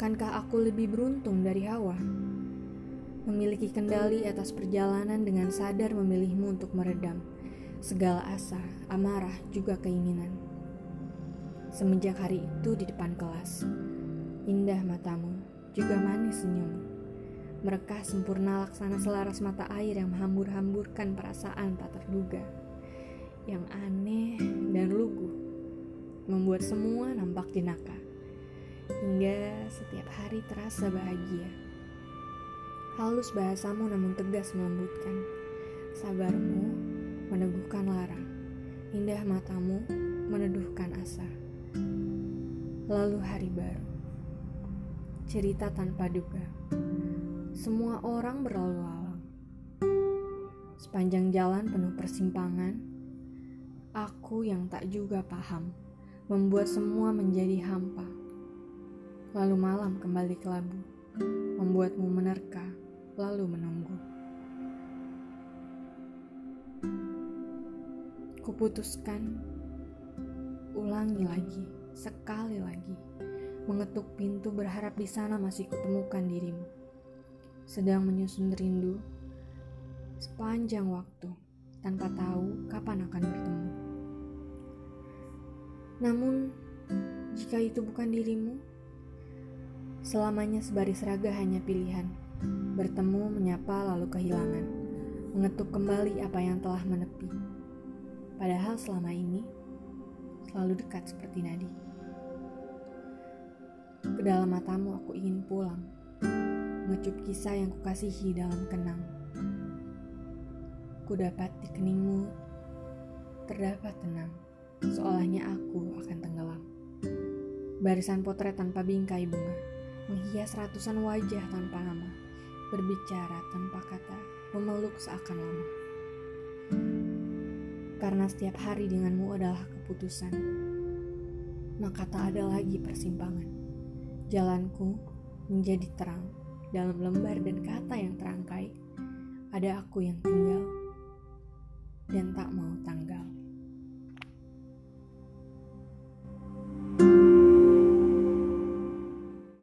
Akankah aku lebih beruntung dari Hawa? Memiliki kendali atas perjalanan dengan sadar memilihmu untuk meredam segala asa, amarah, juga keinginan. Semenjak hari itu di depan kelas, indah matamu, juga manis senyummu. Mereka sempurna laksana selaras mata air yang menghambur-hamburkan perasaan tak terduga. Yang aneh dan lugu, membuat semua nampak jenaka hingga setiap hari terasa bahagia. Halus bahasamu namun tegas melembutkan. Sabarmu meneguhkan lara. Indah matamu meneduhkan asa. Lalu hari baru. Cerita tanpa duga. Semua orang berlalu lalang. Sepanjang jalan penuh persimpangan, aku yang tak juga paham membuat semua menjadi hampa lalu malam kembali ke labu, membuatmu menerka, lalu menunggu. Kuputuskan, ulangi lagi, sekali lagi, mengetuk pintu berharap di sana masih kutemukan dirimu. Sedang menyusun rindu sepanjang waktu, tanpa tahu kapan akan bertemu. Namun, jika itu bukan dirimu, Selamanya sebaris raga hanya pilihan. Bertemu, menyapa, lalu kehilangan. Mengetuk kembali apa yang telah menepi. Padahal selama ini selalu dekat seperti nadi. Ke dalam matamu aku ingin pulang. Mengecup kisah yang kukasihi dalam kenang. Ku dapat di keningmu terdapat tenang. Seolahnya aku akan tenggelam. Barisan potret tanpa bingkai bunga menghias ratusan wajah tanpa nama, berbicara tanpa kata, memeluk seakan lama. Karena setiap hari denganmu adalah keputusan, maka tak ada lagi persimpangan. Jalanku menjadi terang dalam lembar dan kata yang terangkai. Ada aku yang tinggal dan tak mau tanggal.